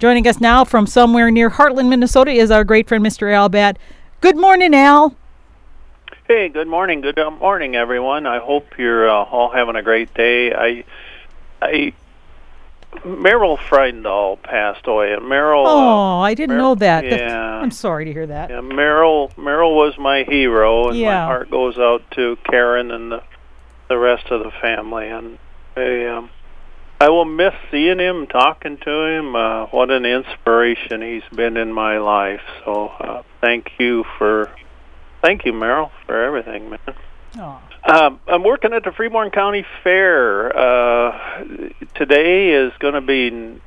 Joining us now from somewhere near Hartland, Minnesota is our great friend Mr. Al Batt. Good morning, Al. Hey, good morning. Good morning, everyone. I hope you're uh, all having a great day. I, I, Meryl Freudendahl passed away. Meryl. Oh, uh, I didn't know that. Yeah. I'm sorry to hear that. Yeah, Meryl. Meryl was my hero, and Yeah. my heart goes out to Karen and the, the rest of the family. And I, um, I will miss seeing him, talking to him. Uh, what an inspiration he's been in my life. So, uh, thank you for, thank you, Meryl, for everything, man. Oh. Um, I'm working at the Freeborn County Fair. Uh, today is going to be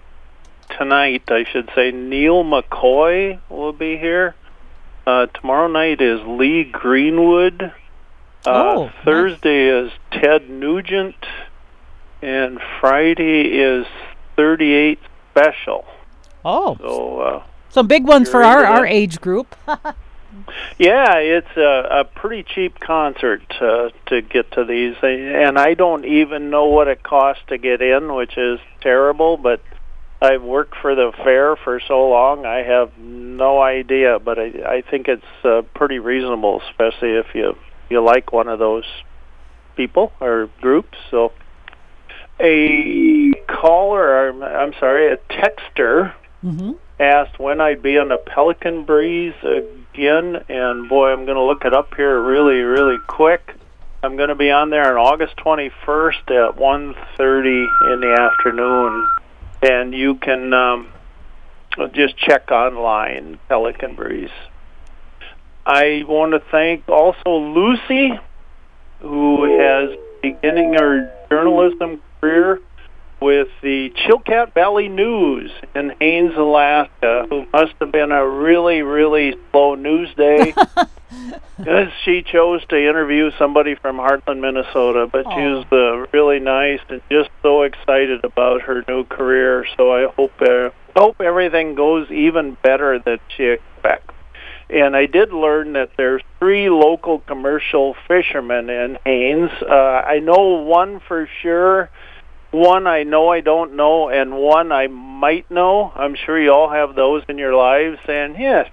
tonight, I should say. Neal McCoy will be here. Uh, tomorrow night is Lee Greenwood. Uh, Oh, nice. Thursday is Ted Nugent, and Friday is 38 Special. Oh, So uh, some big ones for our, our age group. Yeah, it's a, a pretty cheap concert uh, to get to these, and I don't even know what it costs to get in, which is terrible. But I've worked for the fair for so long, I have no idea. But I, I think it's uh, pretty reasonable, especially if you you like one of those people or groups. So, a caller, I'm sorry, a texter hmm asked when I'd be on the Pelican Breeze again, and boy, I'm going to look it up here really, really quick. I'm going to be on there on August 21st at 1:30 in the afternoon, and you can um, just check online Pelican Breeze. I want to thank also Lucy, who has beginning her journalism career with the Chilkat Valley News in Haines, Alaska, who must have been a really, really slow news day. Because she chose to interview somebody from Hartland, Minnesota, but she Aw. was uh, really nice and just so excited about her new career. So I hope uh, hope everything goes even better than she expects. And I did learn that there's three local commercial fishermen in Haines. Uh, I know one for sure. One I know I don't know, and one I might know. I'm sure you all have those in your lives. And yes,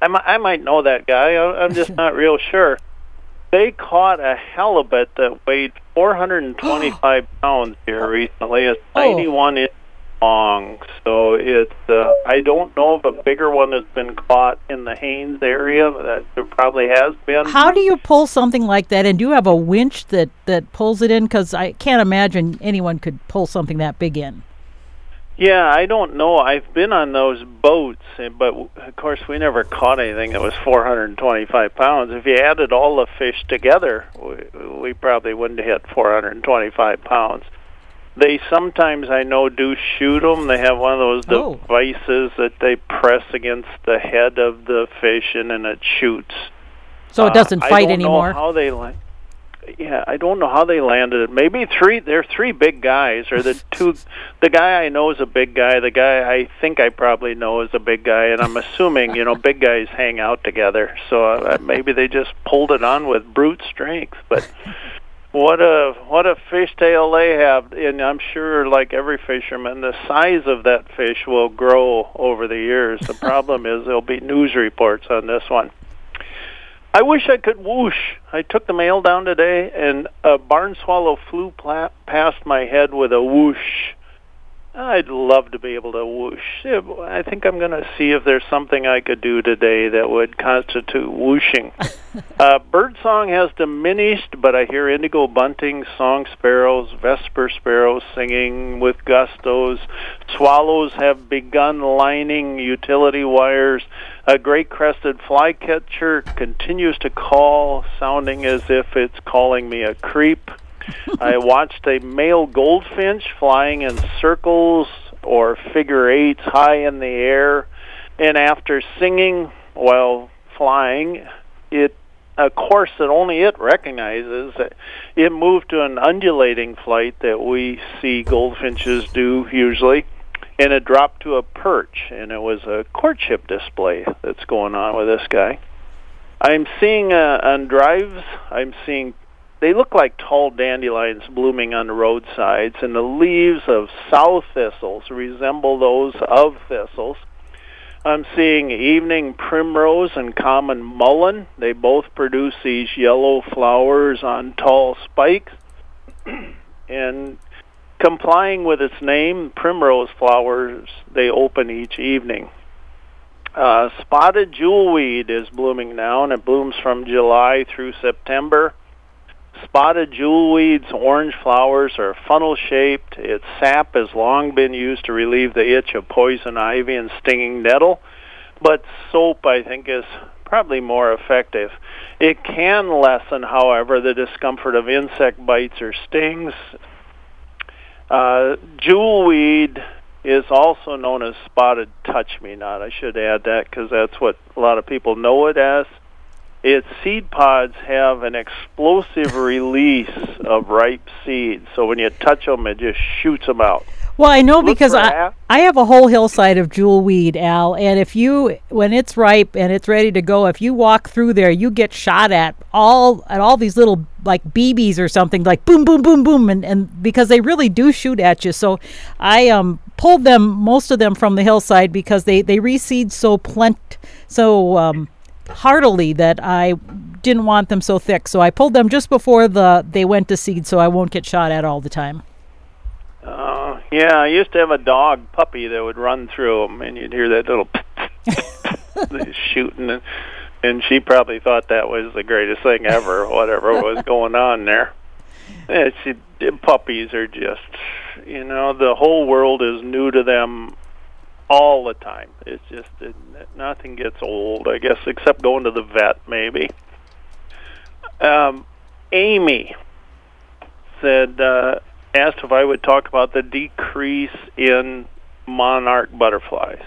I might, I might know that guy. I- I'm just not real sure. They caught a halibut that weighed 425 pounds here recently. It's Oh. 91 inch long. So it's uh, I don't know if a bigger one has been caught in the Haines area. That there probably has been. How do you pull something like that? And do you have a winch that, that pulls it in? Because I can't imagine anyone could pull something that big in. Yeah, I don't know. I've been on those boats, eh, but of course we never caught anything that was 425 pounds. If you added all the fish together, we, we probably wouldn't have hit 425 pounds. They sometimes, I know, do shoot them. They have one of those Oh. devices that they press against the head of the fish, and then it shoots. So it Uh, doesn't I fight don't anymore. Know how they la- yeah, I don't know how they landed it. Maybe three. They're three big guys, or the two. The guy I know is a big guy. The guy I think I probably know is a big guy, and I'm assuming you know big guys hang out together. So uh, maybe they just pulled it on with brute strength. But what a what a fish fishtail they have, and I'm sure like every fisherman, the size of that fish will grow over the years. The problem is there'll be news reports on this one. I wish I could whoosh. I took the mail down today, and a barn swallow flew pla- past my head with a whoosh. I'd love to be able to whoosh. I think I'm going to see if there's something I could do today that would constitute whooshing. uh, birdsong has diminished, but I hear indigo bunting, song sparrows, vesper sparrows singing with gustos. Swallows have begun lining utility wires. A great crested flycatcher continues to call, sounding as if it's calling me a creep. I watched a male goldfinch flying in circles or figure eights high in the air, and after singing while flying, it a course that only it recognizes. It moved to an undulating flight that we see goldfinches do usually, and it dropped to a perch, and it was a courtship display that's going on with this guy. I'm seeing uh, on drives. I'm seeing they look like tall dandelions blooming on the roadsides, and the leaves of sow thistles resemble those of thistles. I'm seeing evening primrose and common mullein. They both produce these yellow flowers on tall spikes. and complying with its name, primrose flowers, they open each evening. Uh, spotted jewelweed is blooming now, and it blooms from July through September. Spotted jewelweed's orange flowers are funnel shaped. Its sap has long been used to relieve the itch of poison ivy and stinging nettle, but soap, I think, is probably more effective. It can lessen, however, the discomfort of insect bites or stings. Uh, jewelweed is also known as spotted touch me not. I should add that because that's what a lot of people know it as. Its seed pods have an explosive release of ripe seeds. So when you touch them, it just shoots them out. Well, I know Look because I, I have a whole hillside of jewelweed, Al, and if you when it's ripe and it's ready to go, if you walk through there, you get shot at all at all these little like BBs or something like boom boom boom boom and, and because they really do shoot at you. So I um pulled them most of them from the hillside because they they reseed so plent so um heartily that I didn't want them so thick. So I pulled them just before the they went to seed so I won't get shot at all the time. Uh, yeah, I used to have a dog puppy that would run through them, and you'd hear that little shooting, and, and she probably thought that was the greatest thing ever. Whatever was going on there. Yeah, she, puppies are just, you know, the whole world is new to them all the time. It's just it, nothing gets old, I guess, except going to the vet, maybe. Um, Amy said. Uh, asked if I would talk about the decrease in monarch butterflies.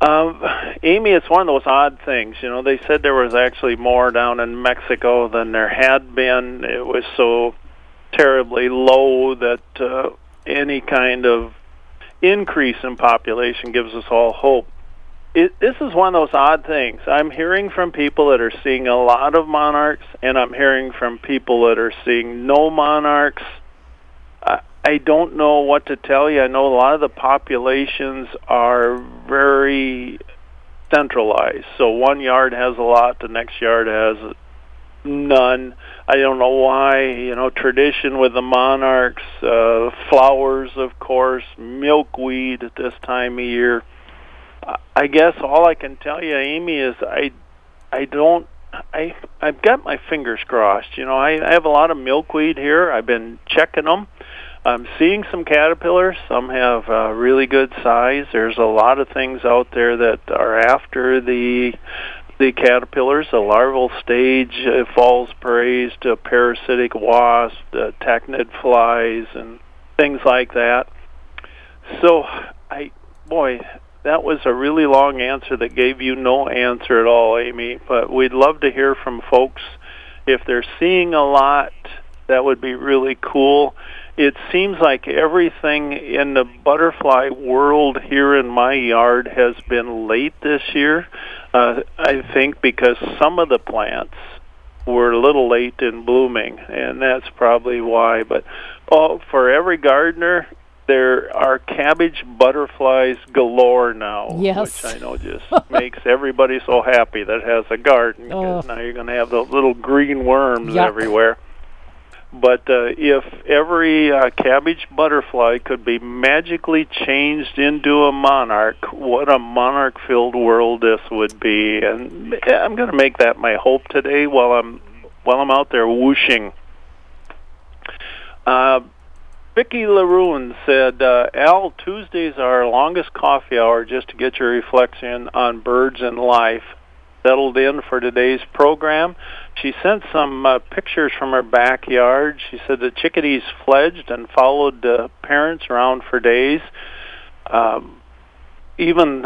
Um, Amy, it's one of those odd things. You know, they said there was actually more down in Mexico than there had been. It was so terribly low that uh, any kind of increase in population gives us all hope. It, this is one of those odd things. I'm hearing from people that are seeing a lot of monarchs, and I'm hearing from people that are seeing no monarchs I I don't know what to tell you. I know a lot of the populations are very centralized. So one yard has a lot, the next yard has none. I don't know why. You know, tradition with the monarchs, uh, flowers, of course, milkweed at this time of year. I guess all I can tell you, Amy, is I, I don't. I I've got my fingers crossed. You know, I, I have a lot of milkweed here. I've been checking them. I'm seeing some caterpillars. Some have uh, really good size. There's a lot of things out there that are after the the caterpillars. The larval stage uh, falls prey to parasitic wasps, uh, tachinid flies, and things like that. So, I boy, that was a really long answer that gave you no answer at all, Amy. But we'd love to hear from folks if they're seeing a lot. That would be really cool it seems like everything in the butterfly world here in my yard has been late this year. Uh, I think because some of the plants were a little late in blooming, and that's probably why. But oh, for every gardener, there are cabbage butterflies galore now, yes. which I know just makes everybody so happy that has a garden oh. now you're going to have those little green worms Yuck. everywhere. But uh, if every uh, cabbage butterfly could be magically changed into a monarch, what a monarch-filled world this would be! And I'm going to make that my hope today while I'm while I'm out there whooshing. Uh, Vicky Laroon said, uh, Al, Tuesdays are our longest coffee hour just to get your reflection on birds and life settled in for today's program. She sent some uh, pictures from her backyard. She said the chickadees fledged and followed the parents around for days. Um, even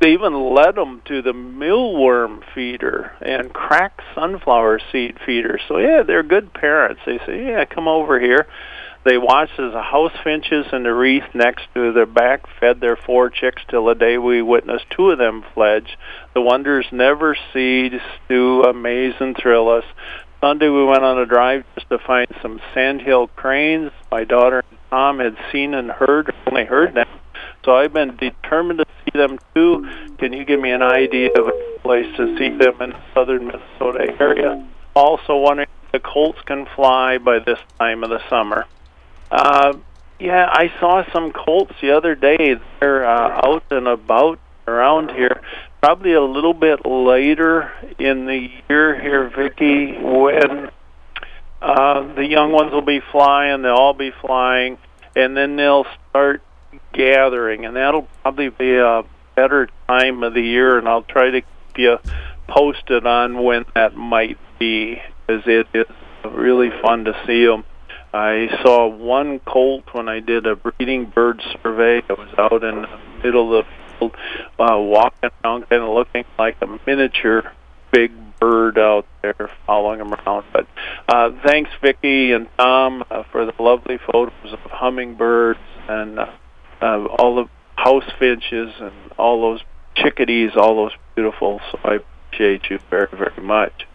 they even led them to the mealworm feeder and cracked sunflower seed feeder. So yeah, they're good parents. They say, yeah, come over here. They watched as the house finches in the wreath next to their back fed their four chicks till the day we witnessed two of them fledge. The wonders never cease to amaze and thrill us. Sunday we went on a drive just to find some sandhill cranes. My daughter and Tom had seen and heard, only heard them. So I've been determined to see them too. Can you give me an idea of a place to see them in the southern Minnesota area? Also wondering if the colts can fly by this time of the summer. Uh, yeah, I saw some colts the other day. They're uh, out and about around here. Probably a little bit later in the year here, Vicki, when uh, the young ones will be flying. They'll all be flying, and then they'll start gathering, and that'll probably be a better time of the year. And I'll try to keep you posted on when that might be, as it is really fun to see them. I saw one colt when I did a breeding bird survey. I was out in the middle of the field, uh, walking around, kind of looking like a miniature big bird out there, following him around. But uh, thanks, Vicki and Tom, uh, for the lovely photos of hummingbirds and uh, uh, all the house finches and all those chickadees, all those beautiful. So I appreciate you very, very much.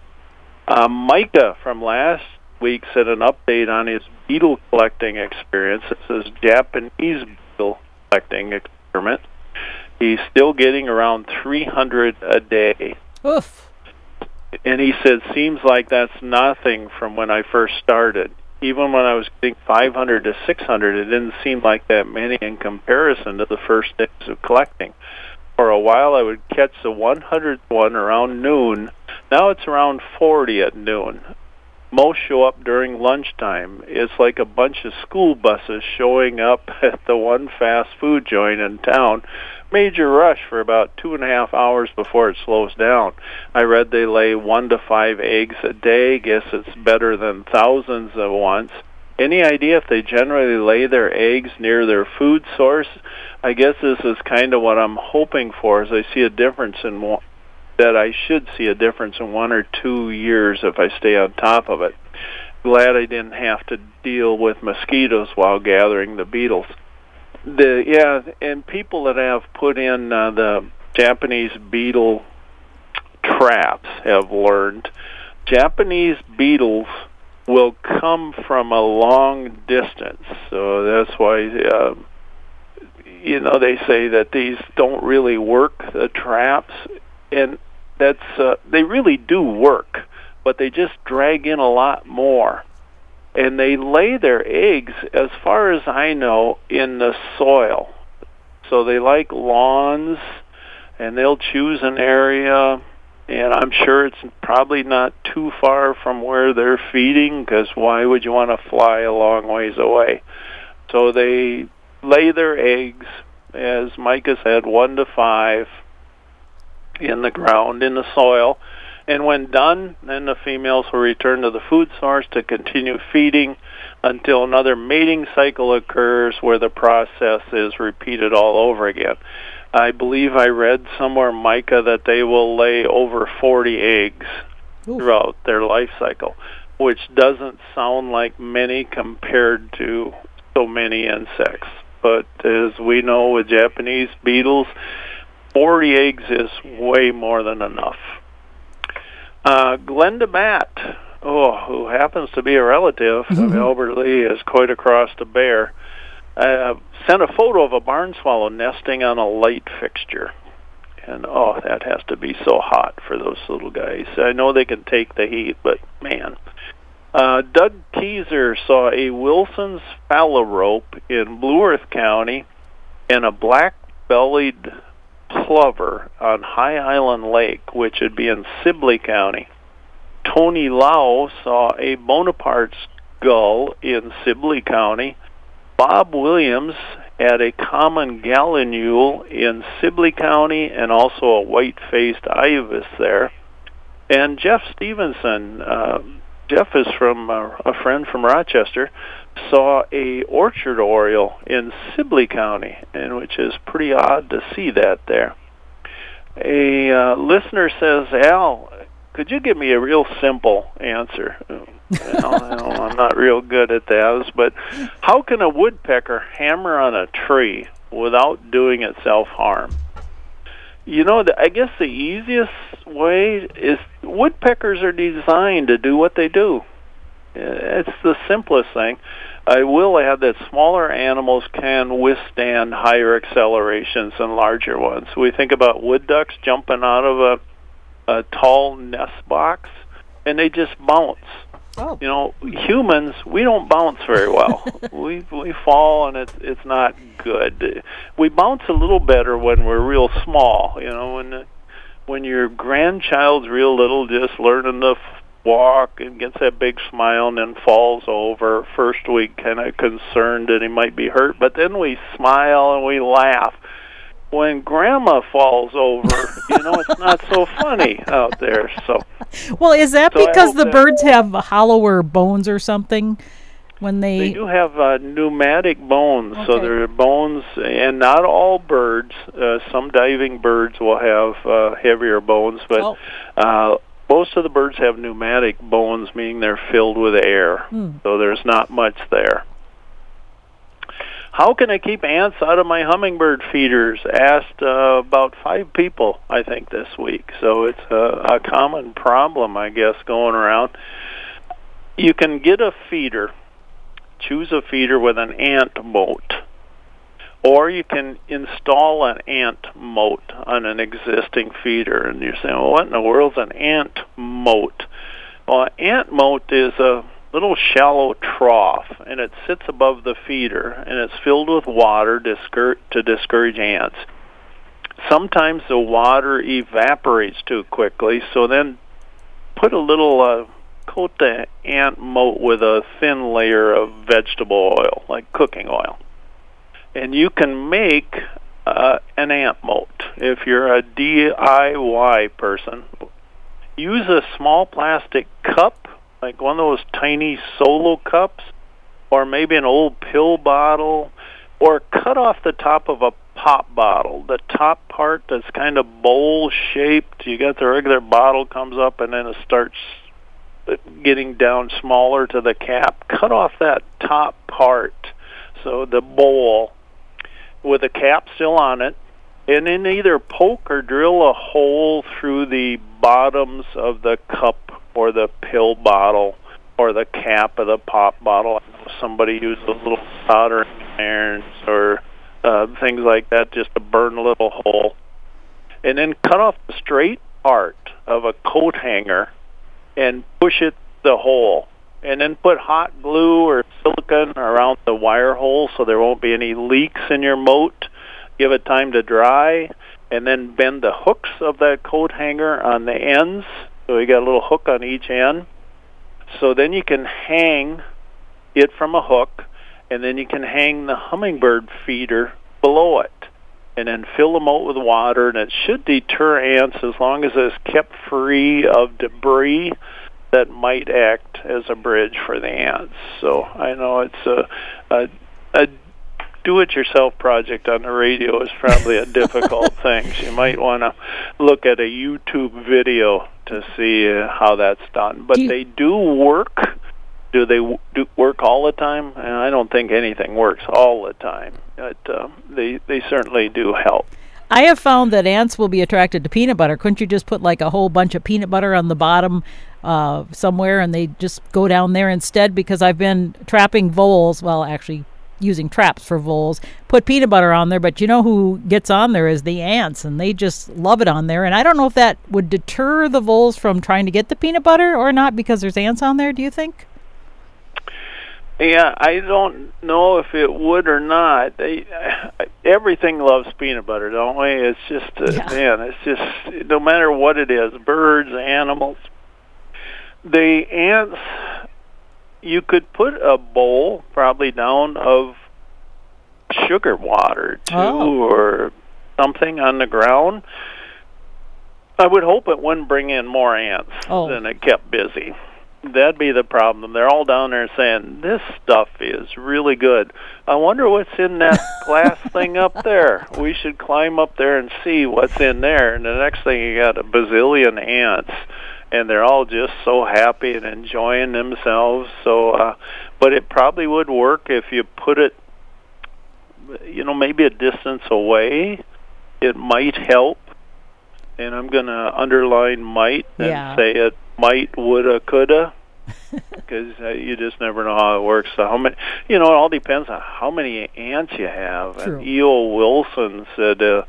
Uh, Micah from last week said an update on his beetle collecting experience. This is Japanese beetle collecting experiment. He's still getting around 300 a day. Oof. And he said, seems like that's nothing from when I first started. Even when I was getting 500 to 600, it didn't seem like that many in comparison to the first days of collecting. For a while, I would catch the 100th one around noon. Now it's around 40 at noon most show up during lunchtime. It's like a bunch of school buses showing up at the one fast food joint in town. Major rush for about two and a half hours before it slows down. I read they lay one to five eggs a day. Guess it's better than thousands at once. Any idea if they generally lay their eggs near their food source? I guess this is kind of what I'm hoping for as I see a difference in that I should see a difference in one or two years if I stay on top of it. Glad I didn't have to deal with mosquitoes while gathering the beetles. The yeah, and people that have put in uh, the Japanese beetle traps have learned Japanese beetles will come from a long distance. So that's why uh, you know they say that these don't really work the traps and that's uh, they really do work, but they just drag in a lot more. And they lay their eggs, as far as I know, in the soil. So they like lawns, and they'll choose an area, and I'm sure it's probably not too far from where they're feeding, because why would you want to fly a long ways away? So they lay their eggs, as Micah said, one to five, in the ground, in the soil. And when done, then the females will return to the food source to continue feeding until another mating cycle occurs where the process is repeated all over again. I believe I read somewhere, Micah, that they will lay over 40 eggs Ooh. throughout their life cycle, which doesn't sound like many compared to so many insects. But as we know with Japanese beetles, 40 eggs is way more than enough. Uh, Glenda Matt, oh, who happens to be a relative of mm-hmm. Albert Lea, is quite across the bear, uh, sent a photo of a barn swallow nesting on a light fixture. And oh, that has to be so hot for those little guys. I know they can take the heat, but man. Uh, Doug Teaser saw a Wilson's phalarope in Blue Earth County and a black-bellied plover on High Island Lake, which would be in Sibley County. Tony Lau saw a Bonaparte's gull in Sibley County. Bob Williams had a common gallinule in Sibley County and also a white-faced ibis there. And Jeff Stevenson, uh, Jeff is from uh, a friend from Rochester, saw a orchard oriole in Sibley County, and which is pretty odd to see that there. A uh, listener says, "Al, could you give me a real simple answer?" well, I'm not real good at those, but how can a woodpecker hammer on a tree without doing itself harm? You know, the, I guess the easiest way is woodpeckers are designed to do what they do. Uh, it's the simplest thing. I will add that smaller animals can withstand higher accelerations than larger ones. We think about wood ducks jumping out of a, a tall nest box, and they just bounce. Oh. You know, humans we don't bounce very well. we we fall and it's it's not good. We bounce a little better when we're real small. You know, when when your grandchild's real little, just learning to walk and gets that big smile and then falls over. First we kind of concerned that he might be hurt, but then we smile and we laugh. When grandma falls over, you know, it's not so funny out there. So Well, is that so because the birds have hollower bones or something? When they they do have uh, pneumatic bones, okay. so they're bones, and not all birds. Uh, some diving birds will have uh, heavier bones, but oh. uh, most of the birds have pneumatic bones, meaning they're filled with air. Hmm. So there's not much there. How can I keep ants out of my hummingbird feeders? Asked uh, about five people, I think, this week. So it's a, a common problem, I guess, going around. You can get a feeder. Choose a feeder with an ant moat or you can install an ant moat on an existing feeder. And you're saying, well, what in the world's an ant moat? Well, an ant moat is a little shallow trough, and it sits above the feeder, and it's filled with water to discourage ants. Sometimes the water evaporates too quickly, so then put a little uh, coat the ant moat with a thin layer of vegetable oil, like cooking oil and you can make uh, an ant moat if you're a DIY person. Use a small plastic cup, like one of those tiny solo cups, or maybe an old pill bottle, or cut off the top of a pop bottle. The top part that's kind of bowl shaped. You got the regular bottle comes up and then it starts uh, getting down smaller to the cap. Cut off that top part. So the bowl with a cap still on it, and then either poke or drill a hole through the bottoms of the cup or the pill bottle or the cap of the pop bottle. Somebody used a little soldering irons or uh, things like that just to burn a little hole. And then cut off the straight part of a coat hanger and push it the hole and then put hot glue or silicone around the wire hole so there won't be any leaks in your moat. Give it time to dry, and then bend the hooks of that coat hanger on the ends. So you got a little hook on each end. So then you can hang it from a hook, and then you can hang the hummingbird feeder below it. And then fill the moat with water, and it should deter ants as long as it's kept free of debris that might act as a bridge for the ants. So I know it's a, a, a do-it-yourself project on the radio is probably a difficult thing. So you might want to look at a YouTube video to see uh, how that's done. But do you, they do work. Do they w- do work all the time? And I don't think anything works all the time. But uh, they they certainly do help. I have found that ants will be attracted to peanut butter. Couldn't you just put like a whole bunch of peanut butter on the bottom uh, somewhere and they just go down there instead? Because I've been trapping voles, well, actually using traps for voles, put peanut butter on there, but you know who gets on there is the ants, and they just love it on there. And I don't know if that would deter the voles from trying to get the peanut butter or not because there's ants on there. Do you think? Yeah, I don't know if it would or not. They, everything loves peanut butter, don't we? It's just, uh, yeah. man, it's just no matter what it is, birds, animals. The ants, you could put a bowl probably down of sugar water too, oh. or something on the ground. I would hope it wouldn't bring in more ants oh. than it kept busy that'd be the problem. They're all down there saying this stuff is really good. I wonder what's in that glass thing up there. We should climb up there and see what's in there. And the next thing you got a bazillion ants, and they're all just so happy and enjoying themselves. So, uh, but it probably would work if you put it, you know, maybe a distance away. It might help and I'm going to underline might and Yeah. say it might, woulda, coulda, because uh, you just never know how it works. So how many? You know, it all depends on how many ants you have. True. And E.O. Wilson said. Uh,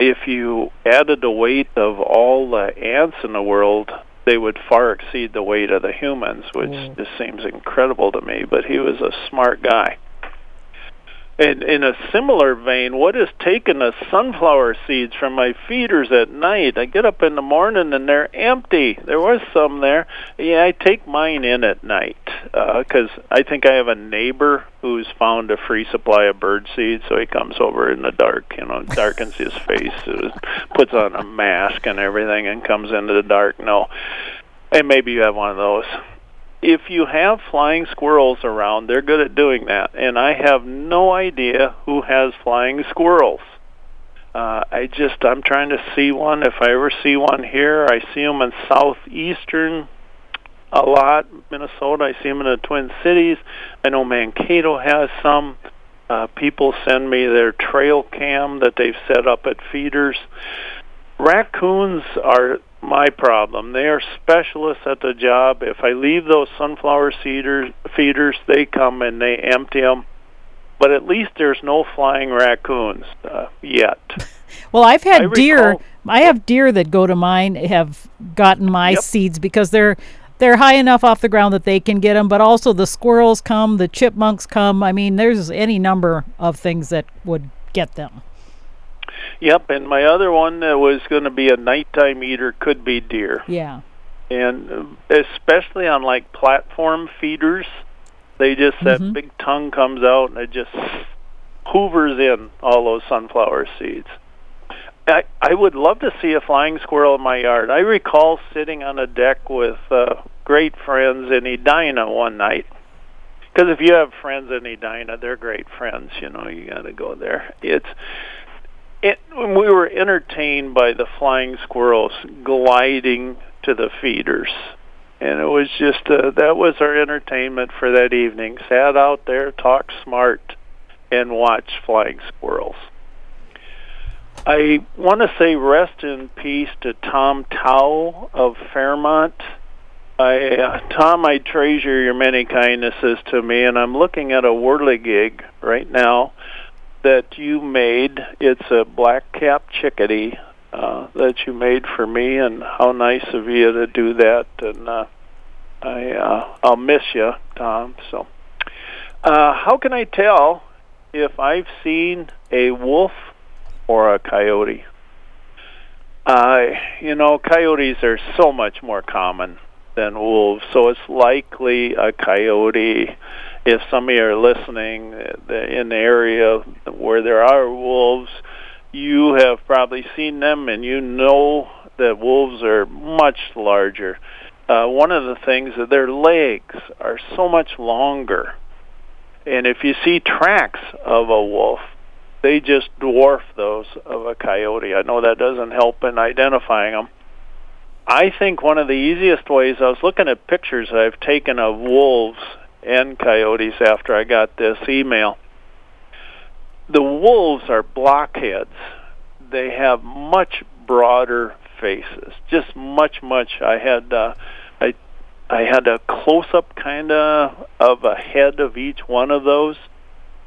if you added the weight of all the ants in the world, they would far exceed the weight of the humans, which Mm. just seems incredible to me. But he was a smart guy. And in a similar vein, what has taken the sunflower seeds from my feeders at night? I get up in the morning and they're empty. There was some there. Yeah, I take mine in at night because I think I have a neighbor who's found a free supply of bird seed, so he comes over in the dark, you know, darkens his face, uh, puts on a mask and everything, and comes into the dark. No, and maybe you have one of those if you have flying squirrels around, they're good at doing that. And I have no idea who has flying squirrels. Uh, I just I'm trying to see one. If I ever see one here, I see them in southeastern a lot, Minnesota. I see them in the Twin Cities. I know Mankato has some. Uh, people send me their trail cam that they've set up at feeders. Raccoons are my problem. They are specialists at the job. If I leave those sunflower seeders, feeders, they come and they empty them. But at least there's no flying raccoons uh, yet. Well, I've had I deer. recall- I have deer that go to mine have gotten my Yep. seeds because they're they're high enough off the ground that they can get them. But also the squirrels come, the chipmunks come. I mean, there's any number of things that would get them. Yep, and my other one that was going to be a nighttime eater could be deer. Yeah. and uh, especially on like platform feeders, they just that Mhm. big tongue comes out and it just hoovers in all those sunflower seeds. I I would love to see a flying squirrel in my yard. I recall sitting on a deck with uh, great friends in Edina one night. Because if you have friends in Edina, they're great friends. You know, you got to go there. It's it, we were entertained by the flying squirrels gliding to the feeders. And it was just, uh, that was our entertainment for that evening. Sat out there, talked smart, and watched flying squirrels. I want to say rest in peace to Tom Tao of Fairmont. I, uh, Tom, I treasure your many kindnesses to me, and I'm looking at a whirligig right now that you made. It's a black cap chickadee uh, that you made for me, and how nice of you to do that. And uh, I, uh, I'll miss you, Tom. So, uh, how can I tell if I've seen a wolf or a coyote? Uh, you know, coyotes are so much more common than wolves, so it's likely a coyote if some of you are listening uh, in the area where there are wolves, you have probably seen them and you know that wolves are much larger. Uh, one of the things that their legs are so much longer. And if you see tracks of a wolf, they just dwarf those of a coyote. I know that doesn't help in identifying them. I think one of the easiest ways, I was looking at pictures I've taken of wolves and coyotes after I got this email. The wolves are blockheads. They have much broader faces, just much, much. I had uh, I I had a close up kind of of a head of each one of those,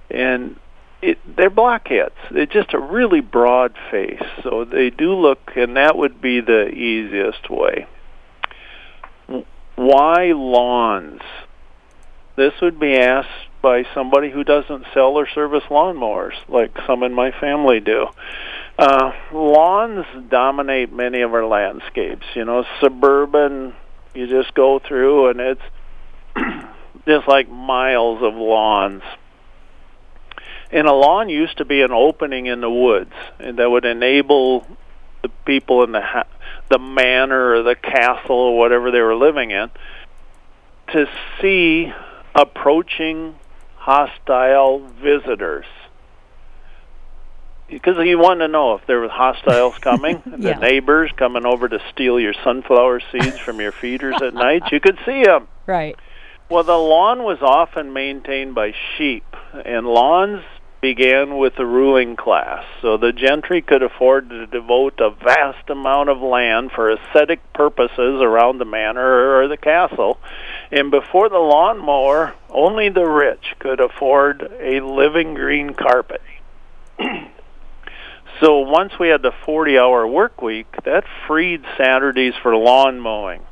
and it, they're blockheads. They're just a really broad face, so they do look, and that would be the easiest way. Why lawns? This would be asked by somebody who doesn't sell or service lawnmowers, like some in my family do. Uh, lawns dominate many of our landscapes. You know, suburban, you just go through and it's just like miles of lawns. And a lawn used to be an opening in the woods, and that would enable the people in the ha- the manor or the castle or whatever they were living in to see approaching hostile visitors. Because you want to know if there were hostiles coming, Yeah. the neighbors coming over to steal your sunflower seeds from your feeders at night, you could see them. Right. Well, the lawn was often maintained by sheep, and lawns began with the ruling class, so the gentry could afford to devote a vast amount of land for aesthetic purposes around the manor or the castle. And before the lawnmower, only the rich could afford a living green carpet. so once we had the 40 hour work week, that freed Saturdays for lawn mowing.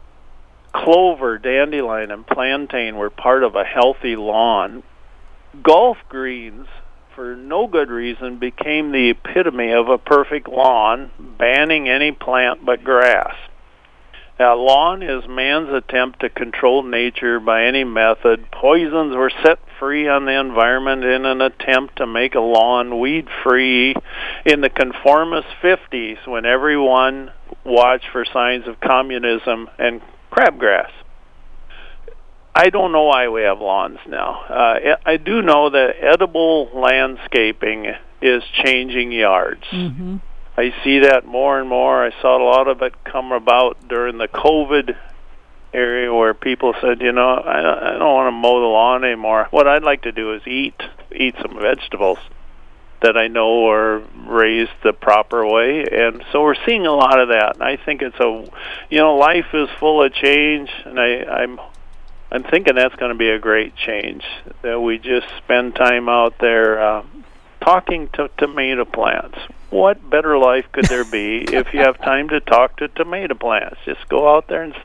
Clover, dandelion, and plantain were part of a healthy lawn. Golf greens for no good reason, became the epitome of a perfect lawn, banning any plant but grass. A lawn is man's attempt to control nature by any method. Poisons were set free on the environment in an attempt to make a lawn weed free in the conformist 50s when everyone watched for signs of communism and crabgrass. I don't know why we have lawns now. Uh, I do know that edible landscaping is changing yards. Mm-hmm. I see that more and more. I saw a lot of it come about during the COVID area where people said, you know, I, I don't want to mow the lawn anymore. What I'd like to do is eat eat some vegetables that I know are raised the proper way, and so we're seeing a lot of that. And I think it's a, you know, life is full of change, and I, I'm I'm thinking that's going to be a great change. That we just spend time out there uh, talking to tomato plants. What better life could there be if you have time to talk to tomato plants? Just go out there and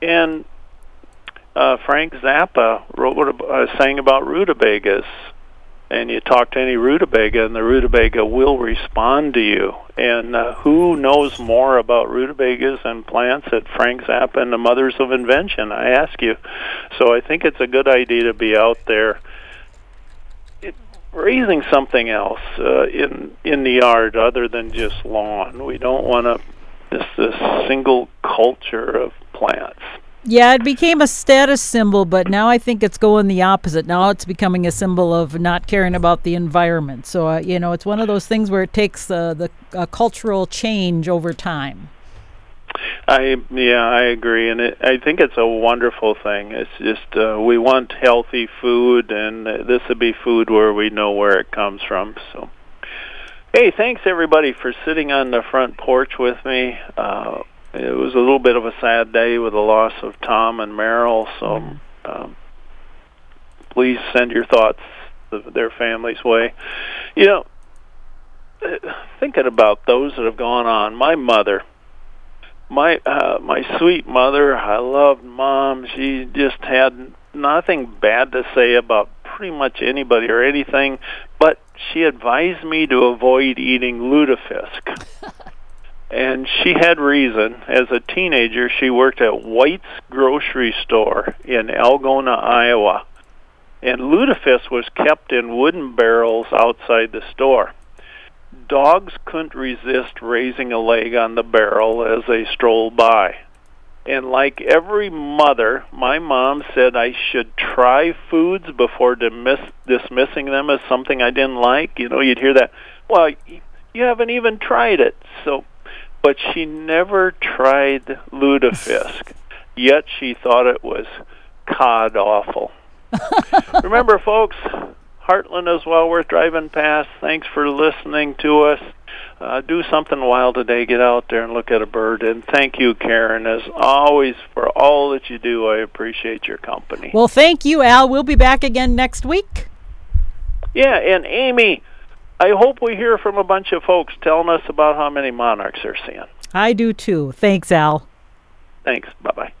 and uh, Frank Zappa wrote uh, sang about rutabagas and you talk to any rutabaga, and the rutabaga will respond to you. And uh, who knows more about rutabagas and plants at Frank Zappa and the Mothers of Invention? I ask you. So I think it's a good idea to be out there raising something else uh, in in the yard other than just lawn. We don't want to this this single culture of plants. Yeah, it became a status symbol, but now I think it's going the opposite. Now it's becoming a symbol of not caring about the environment. So, uh, you know, it's one of those things where it takes uh, the cultural change over time. I yeah, I agree, and it, I think it's a wonderful thing. It's just uh, we want healthy food, and this would be food where we know where it comes from. So, hey, thanks everybody for sitting on the front porch with me. Uh, it was a little bit of a sad day with the loss of Tom and Meryl. So mm-hmm. um, please send your thoughts their families' way. You know, thinking about those that have gone on. My mother, my uh, my sweet mother, I loved mom. She just had nothing bad to say about pretty much anybody or anything, but she advised me to avoid eating lutefisk. and she had reason. As a teenager, she worked at White's grocery store in Algona, Iowa, and lutefisk was kept in wooden barrels outside the store. Dogs couldn't resist raising a leg on the barrel as they strolled by. And like every mother, my mom said I should try foods before dismiss, dismissing them as something I didn't like. You know, you'd hear that. Well, you haven't even tried it. So but she never tried lutefisk. Yet she thought it was cod awful. Remember, folks, Hartland as well We're driving past. Thanks for listening to us. Uh, do something wild today. Get out there and look at a bird. And thank you, Karen, as always, for all that you do. I appreciate your company. Well, thank you, Al. We'll be back again next week. Yeah, and Amy, I hope we hear from a bunch of folks telling us about how many monarchs they're seeing. I do too. Thanks, Al. Thanks. Bye bye.